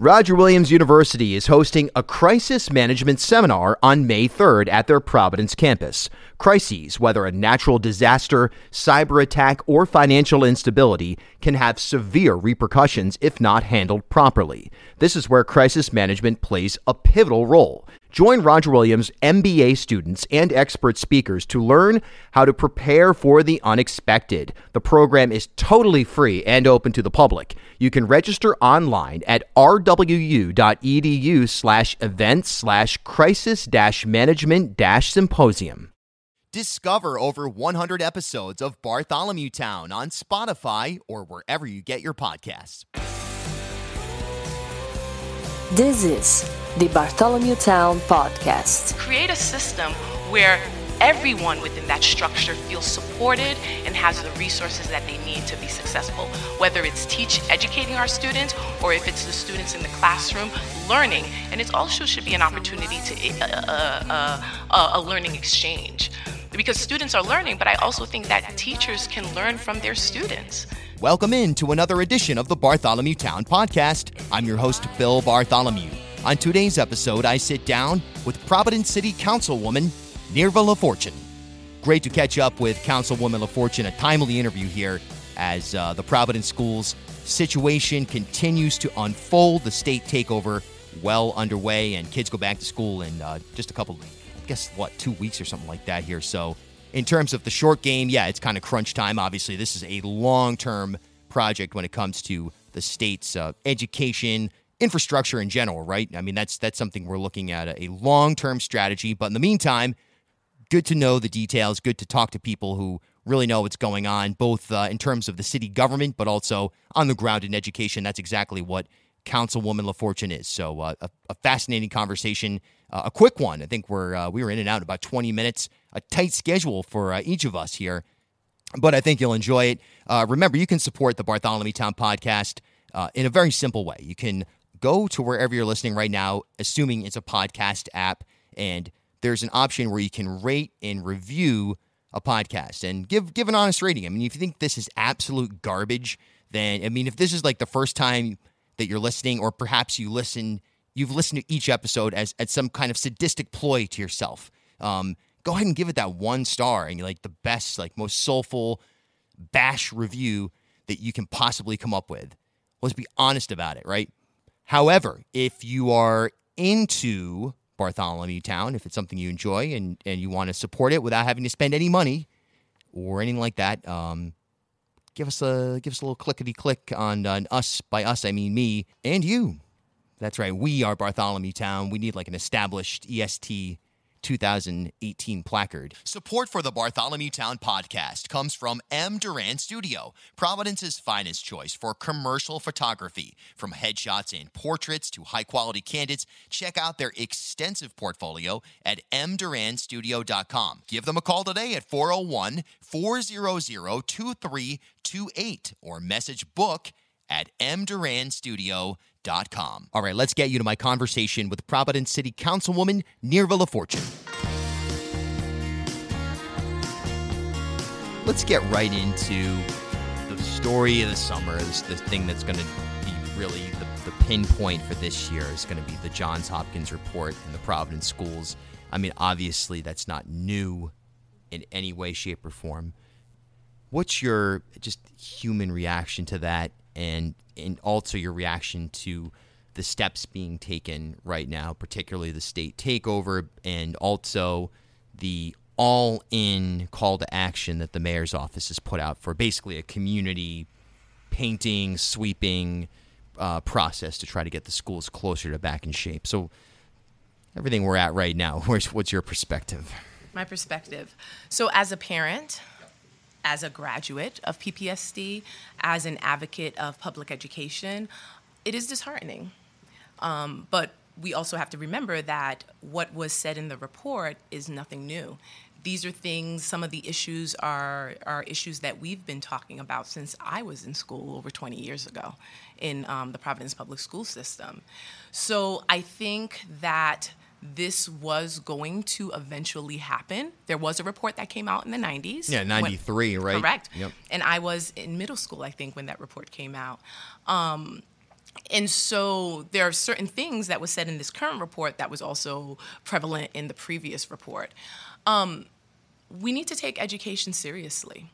Roger Williams University is hosting a crisis management seminar on May 3rd at their Providence campus. Crises, whether a natural disaster, cyber attack, or financial instability, can have severe repercussions if not handled properly. This is where crisis management plays a pivotal role. Join Roger Williams MBA students and expert speakers to learn how to prepare for the unexpected. The program is totally free and open to the public. You can register online at rwu.edu slash events slash crisis dash management dash symposium. Discover over 100 episodes of Bartholomew Town on Spotify or wherever you get your podcasts. This is the Bartholomew Town Podcast. Create a system where everyone within that structure feels supported and has the resources that they need to be successful. Whether it's teach educating our students or if it's the students in the classroom learning, and it also should be an opportunity to uh, uh, uh, a learning exchange because students are learning, but I also think that teachers can learn from their students. Welcome in to another edition of the Bartholomew Town podcast. I'm your host, Bill Bartholomew. On today's episode, I sit down with Providence City Councilwoman Nirva LaFortune. Great to catch up with Councilwoman LaFortune, a timely interview here as uh, the Providence schools situation continues to unfold. The state takeover well underway, and kids go back to school in uh, just a couple, I guess, what, two weeks or something like that here. So, in terms of the short game, yeah, it's kind of crunch time. Obviously, this is a long term project when it comes to the state's uh, education infrastructure in general, right? I mean, that's that's something we're looking at a long term strategy. But in the meantime, good to know the details. Good to talk to people who really know what's going on, both uh, in terms of the city government, but also on the ground in education. That's exactly what Councilwoman LaFortune is. So uh, a, a, fascinating conversation, uh, a quick one. I think we're uh, we were in and out in about 20 minutes. A tight schedule for uh, each of us here, but I think you'll enjoy it. Uh, remember, you can support the Bartholomew Town podcast in a very simple way. You can go to wherever you're listening right now, assuming it's a podcast app, and there's an option where you can rate and review a podcast and give give an honest rating. I mean, if you think this is absolute garbage, then I mean, if this is like the first time that you're listening, or perhaps you listen, you've listened to each episode as as some kind of sadistic ploy to yourself. Um, go ahead and give it that one star and like the best, like most soulful bash review that you can possibly come up with. Let's be honest about it, right? However, if you are into Bartholomew Town, if it's something you enjoy and, and you want to support it without having to spend any money or anything like that, um, give us a give us a little clickety click on, on us. By us, I mean me and you. That's right. We are Bartholomew Town. We need like an established EST 2018 placard. Support for the Bartholomew Town podcast comes from M. Duran Studio, Providence's finest choice for commercial photography. From headshots and portraits to high quality candidates, check out their extensive portfolio at mduranstudio.com. Give them a call today at 401 400 2328 or message book at mduranstudio.com. All right, let's get you to my conversation with Providence City Councilwoman Nirva LaFortune. Let's get right into the story of the summer. This the thing that's going to be really the, the pinpoint for this year is going to be the Johns Hopkins report in the Providence schools. I mean, obviously, that's not new in any way, shape, or form. What's your just human reaction to that? and and also your reaction to the steps being taken right now, particularly the state takeover, and also the all in call to action that the mayor's office has put out for basically a community painting, sweeping uh, process to try to get the schools closer to back in shape. So, everything we're at right now, what's your perspective? My perspective. So, as a parent, as a graduate of PPSD, as an advocate of public education, it is disheartening. Um, but we also have to remember that what was said in the report is nothing new. These are things, some of the issues are, are issues that we've been talking about since I was in school over 20 years ago in um, the Providence Public School System. So I think that this was going to eventually happen. There was a report that came out in the 90s. Yeah, 93, when, right? Correct. Yep. And I was in middle school, I think, when that report came out. Um, and so there are certain things that was said in this current report that was also prevalent in the previous report. Um, we need to take education seriously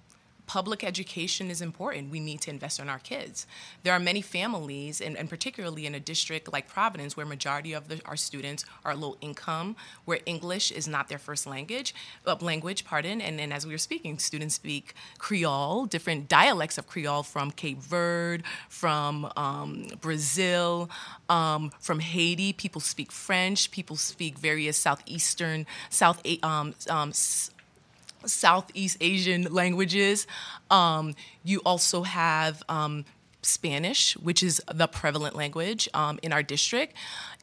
public education is important. We need to invest in our kids. There are many families, and, and particularly in a district like Providence, where majority of the, our students are low income, where English is not their first language, uh, language, pardon. And, as we were speaking, students speak Creole, different dialects of Creole from Cape Verde, from um, Brazil, um, from Haiti. People speak French. People speak various southeastern, south um, um Southeast Asian languages. Um, you also have um, Spanish, which is the prevalent language um, in our district.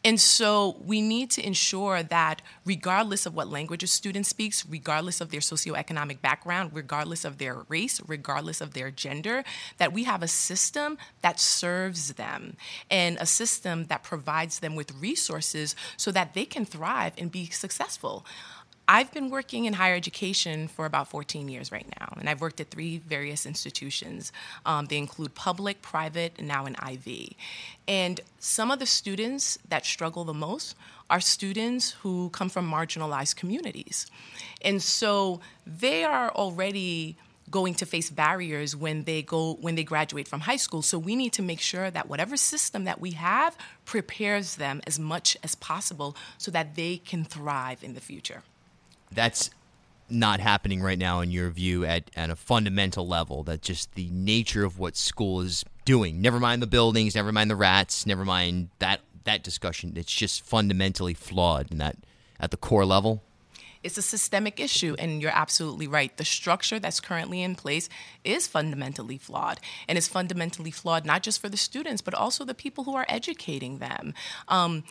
And so we need to ensure that regardless of what language a student speaks, regardless of their socioeconomic background, regardless of their race, regardless of their gender, that we have a system that serves them and a system that provides them with resources so that they can thrive and be successful. I've been working in higher education for about 14 years right now, and I've worked at three various institutions. Um, they include public, private, and now an Ivy. And some of the students that struggle the most are students who come from marginalized communities. And so they are already going to face barriers when they go when they graduate from high school so we need to make sure that whatever system that we have prepares them as much as possible so that they can thrive in the future that's not happening right now in your view at, at a fundamental level that just the nature of what school is doing. Never mind the buildings never mind the rats never mind that that discussion. It's just fundamentally flawed in that at the core level. It's a systemic issue and you're absolutely right. The structure that's currently in place is fundamentally flawed and it's fundamentally flawed not just for the students but also the people who are educating them. Um,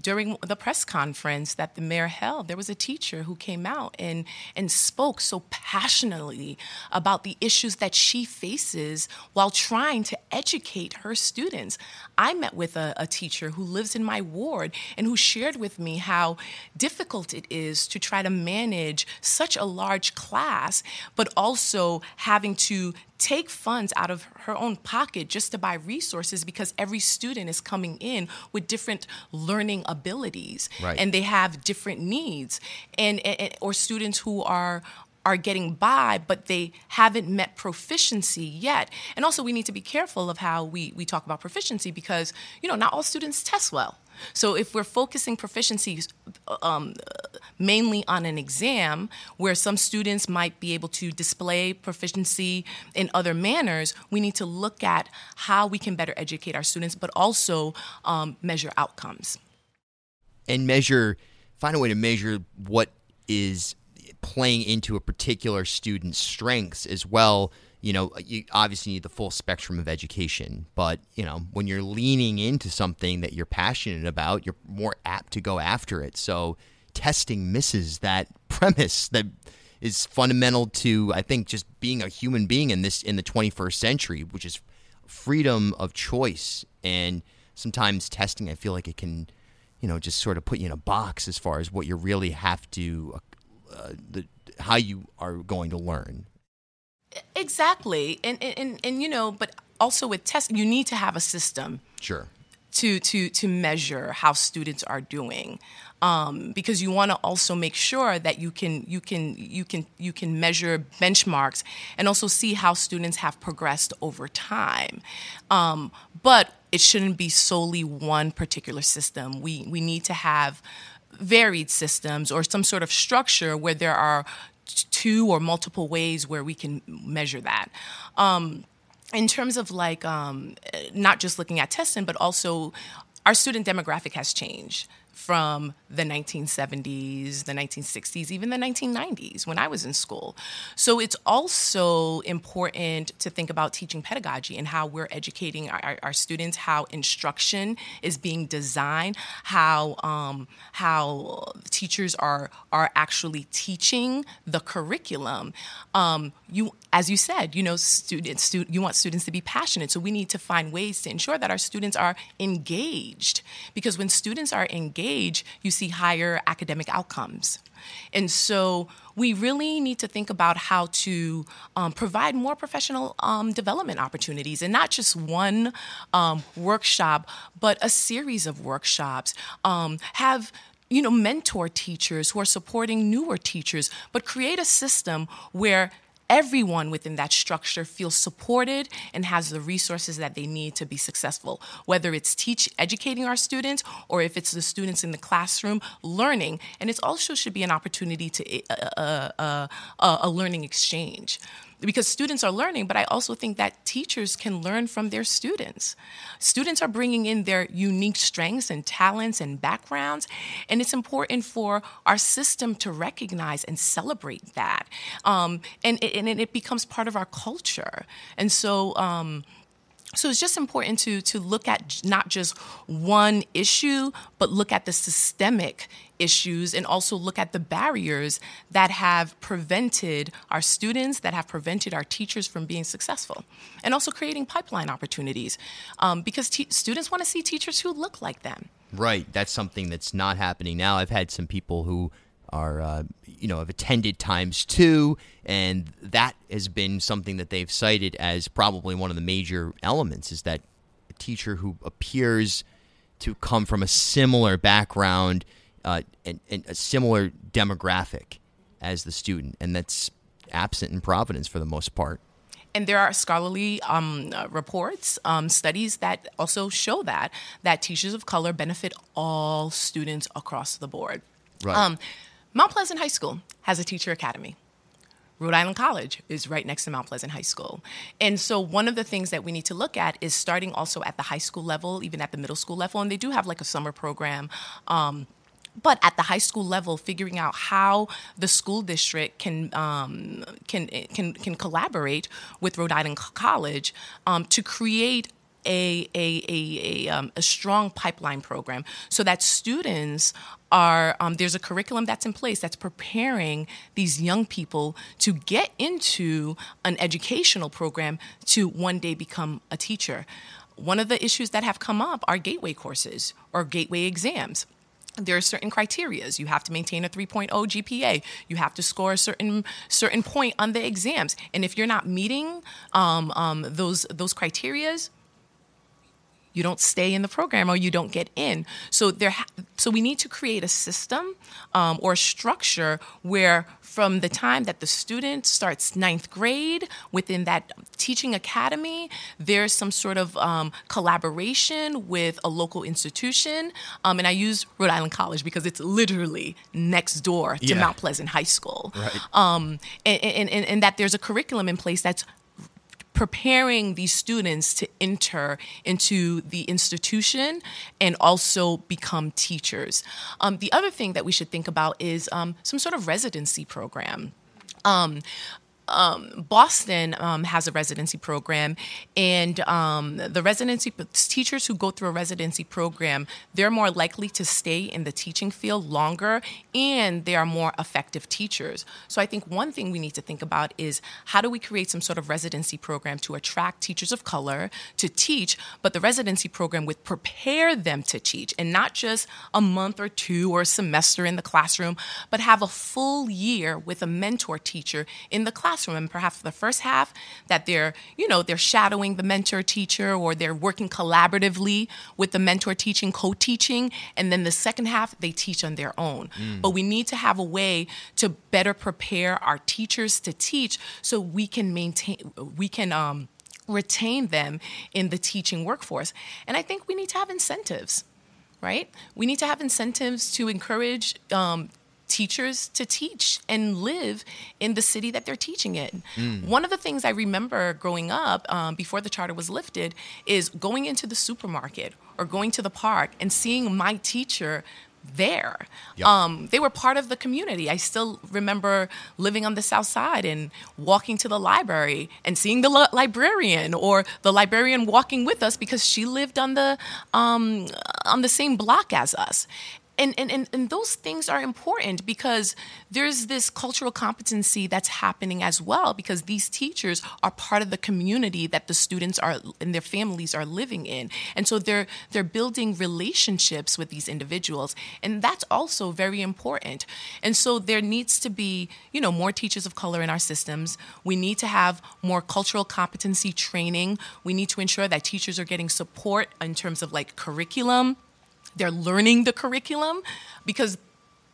during the press conference that the mayor held, there was a teacher who came out and, and spoke so passionately about the issues that she faces while trying to educate her students. I met with a, a teacher who lives in my ward and who shared with me how difficult it is to try to manage such a large class, but also having to take funds out of her own pocket just to buy resources because every student is coming in with different learning abilities right. and they have different needs and, and or students who are are getting by, but they haven't met proficiency yet. And also, we need to be careful of how we, we talk about proficiency because, you know, not all students test well. So if we're focusing proficiency um, mainly on an exam, where some students might be able to display proficiency in other manners, we need to look at how we can better educate our students, but also um, measure outcomes. And measure, find a way to measure what is playing into a particular student's strengths as well you know, you obviously need the full spectrum of education, but you know, when you're leaning into something that you're passionate about, you're more apt to go after it. So testing misses that premise that is fundamental to I think just being a human being in this in the 21st century, which is freedom of choice and sometimes testing I feel like it can you know just sort of put you in a box as far as what you really have to uh, the how you are going to learn Exactly, and, and and you know, but also with testing, you need to have a system. Sure. To to to measure how students are doing. Um, because you want to also make sure that you can you can you can you can measure benchmarks and also see how students have progressed over time. Um, but it shouldn't be solely one particular system. We we need to have varied systems or some sort of structure where there are two or multiple ways where we can measure that. Um, in terms of like um, not just looking at testing, but also our student demographic has changed from the 1970s, the 1960s, even the 1990s when I was in school. So it's also important to think about teaching pedagogy and how we're educating our, our students, how instruction is being designed, how um, how teachers are are actually teaching the curriculum. Um, you as you said, you know, students, stu- you want students to be passionate. So we need to find ways to ensure that our students are engaged. Because when students are engaged, engage, you see higher academic outcomes. And so we really need to think about how to um, provide more professional um, development opportunities and not just one um, workshop, but a series of workshops. Um, have you know, mentor teachers who are supporting newer teachers, but create a system where everyone within that structure feels supported and has the resources that they need to be successful. Whether it's teach educating our students or if it's the students in the classroom learning. And it also should be an opportunity to uh, uh, uh, a learning exchange because students are learning, but I also think that teachers can learn from their students. Students are bringing in their unique strengths and talents and backgrounds, and it's important for our system to recognize and celebrate that. Um, and, and it becomes part of our culture. And so, um, so it's just important to to look at not just one issue, but look at the systemic issues and also look at the barriers that have prevented our students, that have prevented our teachers from being successful, and also creating pipeline opportunities um, because students want to see teachers who look like them. Right, that's something that's not happening now. I've had some people who are uh, you know have attended times two, and that has been something that they've cited as probably one of the major elements is that a teacher who appears to come from a similar background uh, and, and a similar demographic as the student, and that's absent in Providence for the most part. And there are scholarly um, uh, reports, um, studies that also show that that teachers of color benefit all students across the board. Right. Um, Mount Pleasant High School has a teacher academy. Rhode Island College is right next to Mount Pleasant High School. And so, one of the things that we need to look at is starting also at the high school level, even at the middle school level. And they do have like a summer program. Um, but at the high school level, figuring out how the school district can um, can can can collaborate with Rhode Island College um, to create a, a, a, a, um, a, strong pipeline program so that students are um, there's a curriculum that's in place that's preparing these young people to get into an educational program to one day become a teacher. One of the issues that have come up are gateway courses or gateway exams. There are certain criterias. You have to maintain a 3.0 gpa you have to score a certain certain point on the exams. And if you're not meeting um, um, those those criterias you don't stay in the program or you don't get in. So there, ha- so we need to create a system um, or a structure where, from the time that the student starts ninth grade within that teaching academy, there's some sort of um, collaboration with a local institution. Um, and I use Rhode Island College because it's literally next door to yeah. Mount Pleasant High School. Right. Um, and, and, and, and that there's a curriculum in place that's preparing these students to enter into the institution and also become teachers. Um, the other thing that we should think about is um, some sort of residency program. Um, um, Boston um, has a residency program, and um, the residency teachers who go through a residency program, they're more likely to stay in the teaching field longer, and they are more effective teachers. So I think one thing we need to think about is how do we create some sort of residency program to attract teachers of color to teach, but the residency program would prepare them to teach, and not just a month or two or a semester in the classroom, but have a full year with a mentor teacher in the classroom classroom and perhaps the first half that they're you know they're shadowing the mentor teacher or they're working collaboratively with the mentor teaching co-teaching and then the second half they teach on their own mm. but we need to have a way to better prepare our teachers to teach so we can maintain we can um, retain them in the teaching workforce and i think we need to have incentives right? We need to have incentives to encourage um, teachers to teach and live in the city that they're teaching in. Mm. One of the things I remember growing up um, before the charter was lifted is going into the supermarket or going to the park and seeing my teacher there. Yep. Um, they were part of the community. I still remember living on the south side and walking to the library and seeing the li- librarian or the librarian walking with us because she lived on the um, on the same block as us. And, and, and, and those things are important because there's this cultural competency that's happening as well because these teachers are part of the community that the students are and their families are living in. And so they're they're building relationships with these individuals and that's also very important. And so there needs to be you know more teachers of color in our systems. We need to have more cultural competency training. We need to ensure that teachers are getting support in terms of like curriculum they're learning the curriculum because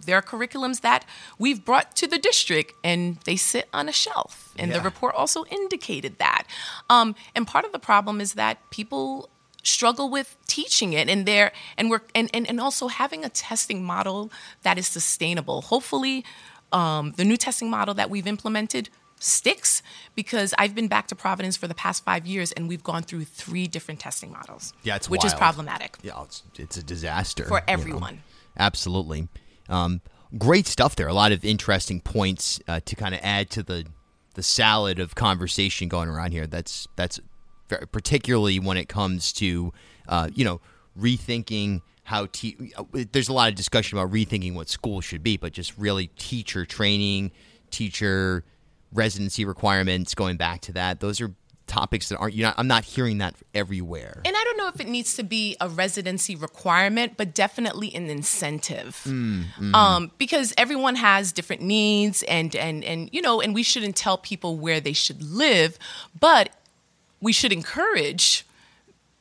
there are curriculums that we've brought to the district and they sit on a shelf. And yeah. the report also indicated that. Um, and part of the problem is that people struggle with teaching it and there and we're and, and, and also having a testing model that is sustainable hopefully um, the new testing model that we've implemented sticks because I've been back to Providence for the past five years and we've gone through three different testing models. Yeah, it's which wild. is problematic. Yeah, it's, it's a disaster for everyone. You know? Absolutely, um, great stuff there. A lot of interesting points uh, to kind of add to the the salad of conversation going around here. That's that's very, particularly when it comes to uh, you know rethinking how te- there's a lot of discussion about rethinking what school should be, but just really teacher training, teacher residency requirements, going back to that. Those are topics that aren't you know I'm not hearing that everywhere. And I don't know if it needs to be a residency requirement, but definitely an incentive. Mm, mm. Um, because everyone has different needs and and and you know, and we shouldn't tell people where they should live, but we should encourage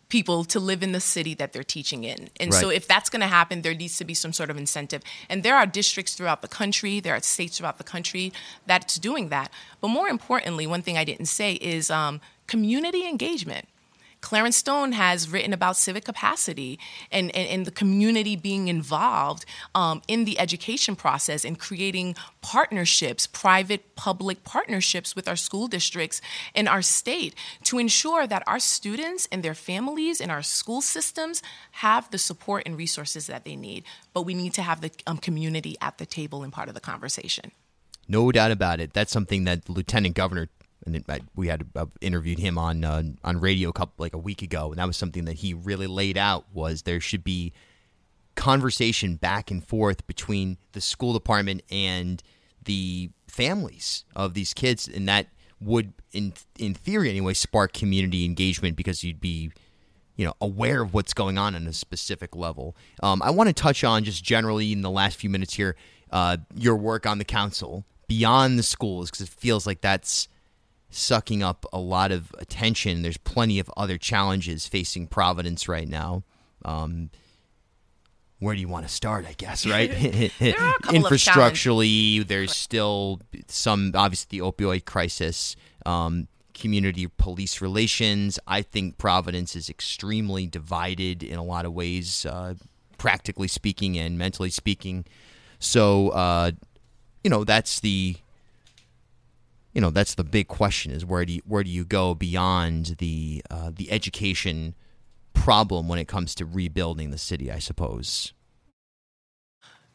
people to live in the city that they're teaching in. And right. so if that's going to happen, there needs to be some sort of incentive. And there are districts throughout the country, there are states throughout the country that's doing that. But more importantly, one thing I didn't say is um, community engagement. Clarence Stone has written about civic capacity and, and, and the community being involved um, in the education process and creating partnerships, private public partnerships with our school districts in our state to ensure that our students and their families and our school systems have the support and resources that they need. But we need to have the um, community at the table and part of the conversation. No doubt about it. That's something that Lieutenant Governor and I, we had uh, interviewed him on uh, on radio a couple, like a week ago, and that was something that he really laid out was there should be conversation back and forth between the school department and the families of these kids, and that would, in in theory anyway, spark community engagement because you'd be you know aware of what's going on on a specific level. Um, I want to touch on just generally in the last few minutes here uh, your work on the council beyond the schools because it feels like that's sucking up a lot of attention. There's plenty of other challenges facing Providence right now. Um, where do you want to start? I guess right. Infrastructurally, there's still some obviously the opioid crisis. Um, community police relations. I think Providence is extremely divided in a lot of ways, uh, practically speaking and mentally speaking. So, uh, you know, that's the you know that's the big question is where do you, where do you go beyond the uh, the education problem when it comes to rebuilding the city I suppose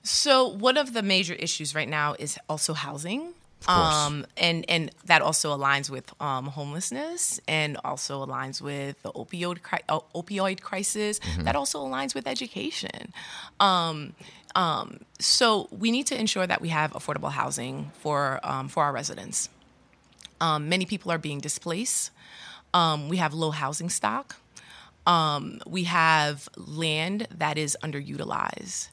so one of the major issues right now is also housing um, and and that also aligns with um, homelessness and also aligns with the opioid cri- uh, opioid crisis. Mm-hmm. That also aligns with education. Um, um, so we need to ensure that we have affordable housing for um, for our residents. Um, many people are being displaced. Um, we have low housing stock. Um, we have land that is underutilized.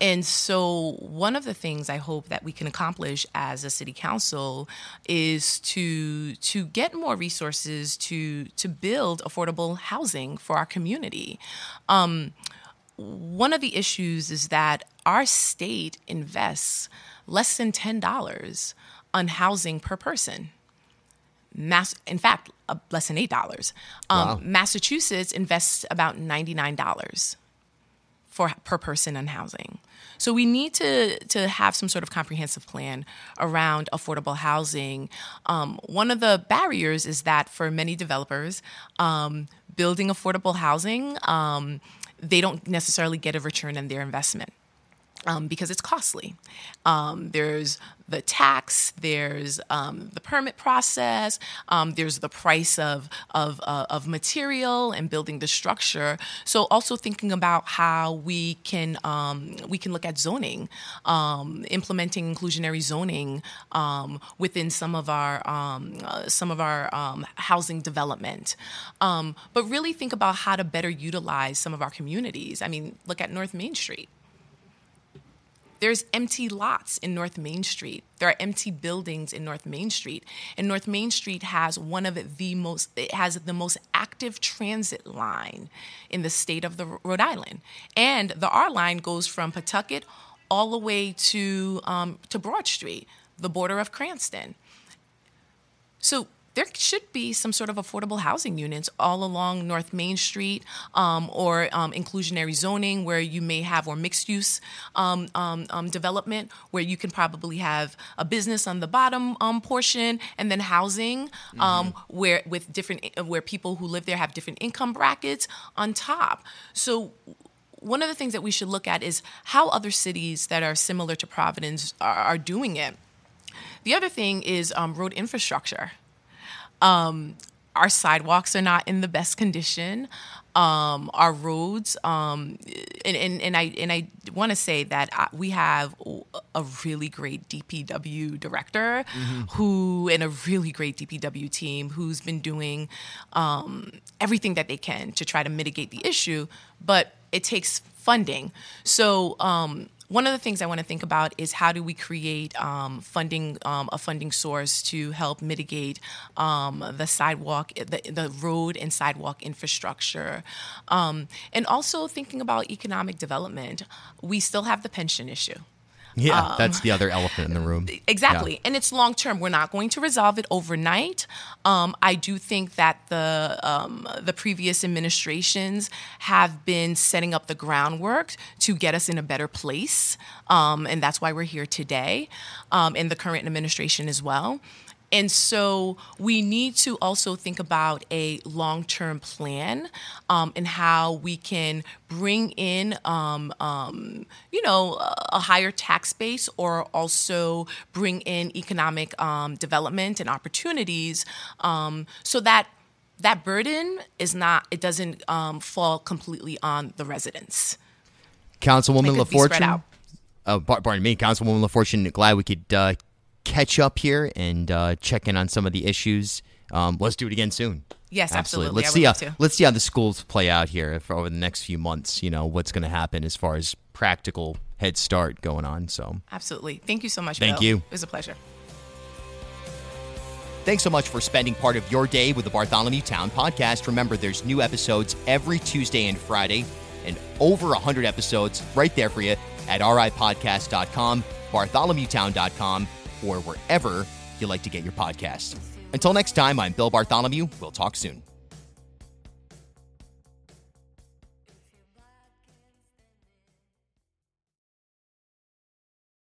And so, one of the things I hope that we can accomplish as a city council is to to get more resources to to build affordable housing for our community. Um, one of the issues is that our state invests less than ten dollars on housing per person. Mass, in fact, uh, less than eight dollars. Um, wow. Massachusetts invests about ninety nine dollars for per person on housing. So we need to to have some sort of comprehensive plan around affordable housing. Um, one of the barriers is that for many developers, um, building affordable housing, um, they don't necessarily get a return on their investment. Um, because it's costly. Um, there's the tax, there's um, the permit process, um, there's the price of of, uh, of material and building the structure. So also thinking about how we can um, we can look at zoning, um, implementing inclusionary zoning within some of our uh, some of our housing development, but really think about how to better utilize some of our communities. I mean, look at North Main Street there's empty lots in North Main Street. There are empty buildings in North Main Street. And North Main Street has one of the most it has the most active transit line in the state of the Rhode Island. And the R line goes from Pawtucket all the way to um, to Broad Street, the border of Cranston. So there should be some sort of affordable housing units all along North Main Street um, or um, inclusionary zoning where you may have, or mixed use um, um, um development where you can probably have a business on the bottom um, portion and then housing mm-hmm. where with different, where people who live there have different income brackets on top. So one of the things that we should look at is how other cities that are similar to Providence are, are doing it. The other thing is um, road infrastructure. Um, our sidewalks are not in the best condition. Um, our roads, um, and, and, and, I and I want to say that uh, we have a really great DPW director mm-hmm. who and a really great DPW team who's been doing um, everything that they can to try to mitigate the issue, but it takes funding. So um, one of the things I want to think about is how do we create um, funding, um, a funding source to help mitigate um, the sidewalk, the, the, road and sidewalk infrastructure, um, and also thinking about economic development. We still have the pension issue. Yeah, um, that's the other elephant in the room. Exactly. Yeah. And it's long term. We're not going to resolve it overnight. Um, I do think that the um, the previous administrations have been setting up the groundwork to get us in a better place. Um, and that's why we're here today, um, and the current administration as well. And so we need to also think about a long term plan um, and how we can bring in, um, um, you know, a higher tax base or also bring in economic um, development and opportunities um, so that that burden is not, it doesn't um, fall completely on the residents. Councilwoman LaFortune. Oh, pardon me, Councilwoman LaFortune. Glad we could uh, catch up here and uh, check in on some of the issues. Um, let's do it again soon. Yes, absolutely. Let's see how let's see how the schools play out here for over the next few months. You know what's going to happen as far as practical head start going on. So absolutely. Thank you so much. Thank Bill. you. It was a pleasure. Thanks so much for spending part of your day with the Bartholomew Town podcast. Remember, there's new episodes every Tuesday and Friday, and over 100 episodes right there for you at ripodcast.com, bartholomewtown.com, or wherever you like to get your podcasts. Until next time, I'm Bill Bartholomew. We'll talk soon.